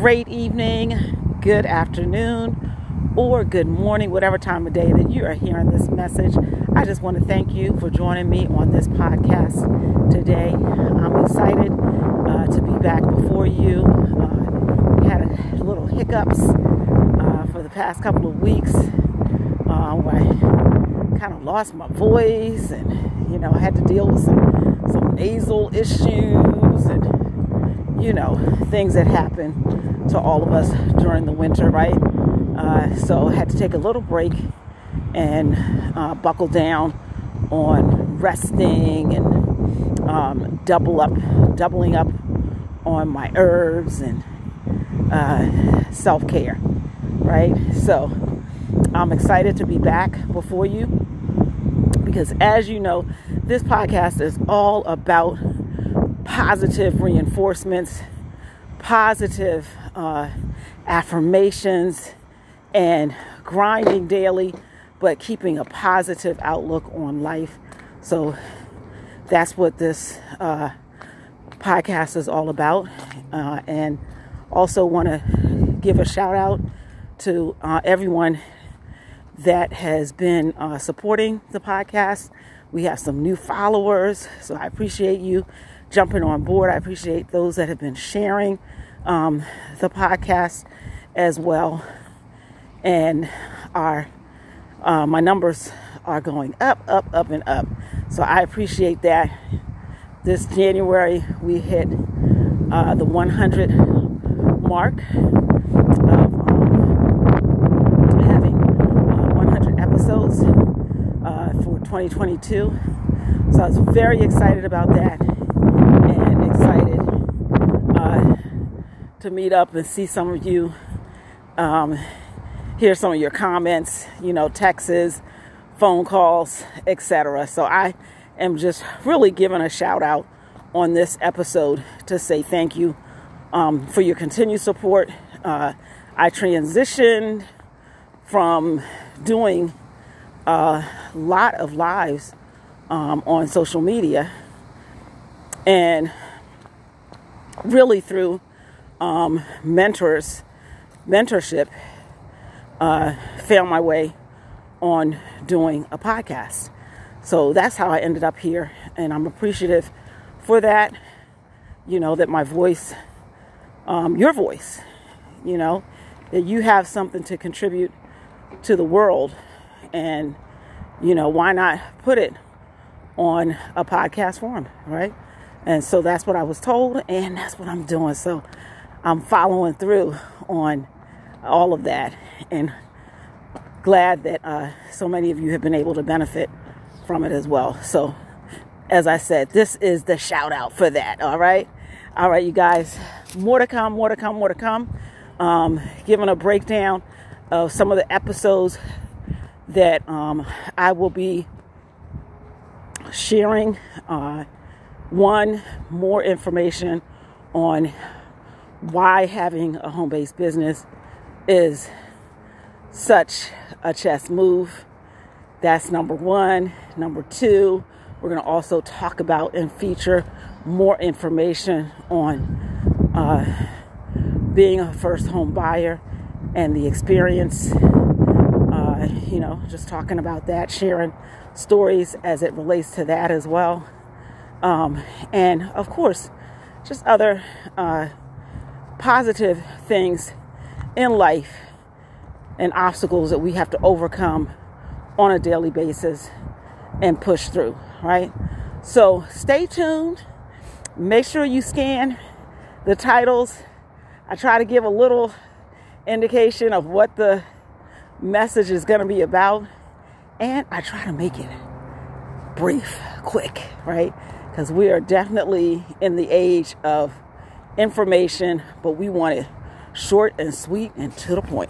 great evening, good afternoon, or good morning, whatever time of day that you are hearing this message. I just want to thank you for joining me on this podcast today. I'm excited uh, to be back before you. Uh, had a little hiccups uh, for the past couple of weeks uh, I kind of lost my voice and, you know, I had to deal with some, some nasal issues and you know, things that happen to all of us during the winter, right? Uh, so I had to take a little break and uh, buckle down on resting and um, double up, doubling up on my herbs and uh, self care, right? So I'm excited to be back before you because, as you know, this podcast is all about positive reinforcements, positive uh, affirmations, and grinding daily, but keeping a positive outlook on life. So that's what this uh, podcast is all about. Uh, and also want to give a shout out to uh, everyone that has been uh, supporting the podcast. We have some new followers, so I appreciate you jumping on board. I appreciate those that have been sharing um, the podcast as well. And our uh, my numbers are going up, up, up, and up. So I appreciate that. This January we hit uh, the 100 mark of um, having uh, 100 episodes uh, for 2022. So I was very excited about that and excited uh, to meet up and see some of you, um, hear some of your comments, you know, texts, phone calls, etc. So I am just really giving a shout out on this episode to say thank you um, for your continued support. Uh, I transitioned from doing a lot of lives um, on social media and really through um, mentors, mentorship, uh, found my way on doing a podcast. So that's how I ended up here, and I'm appreciative for that. You know, that my voice, um, your voice, you know, that you have something to contribute to the world, and you know, why not put it on a podcast form, right? And so that's what I was told, and that's what I'm doing. So I'm following through on all of that, and glad that uh, so many of you have been able to benefit from it as well. So, as I said, this is the shout out for that. All right, all right, you guys. More to come, more to come, more to come. Um, giving a breakdown of some of the episodes that um, I will be sharing. Uh, one, more information on why having a home based business is such a chess move. That's number one. Number two, we're going to also talk about and feature more information on uh, being a first home buyer and the experience. You know, just talking about that, sharing stories as it relates to that as well. Um, and of course, just other uh, positive things in life and obstacles that we have to overcome on a daily basis and push through, right? So stay tuned. Make sure you scan the titles. I try to give a little indication of what the message is going to be about, and I try to make it brief, quick, right? because we are definitely in the age of information, but we want it short and sweet and to the point.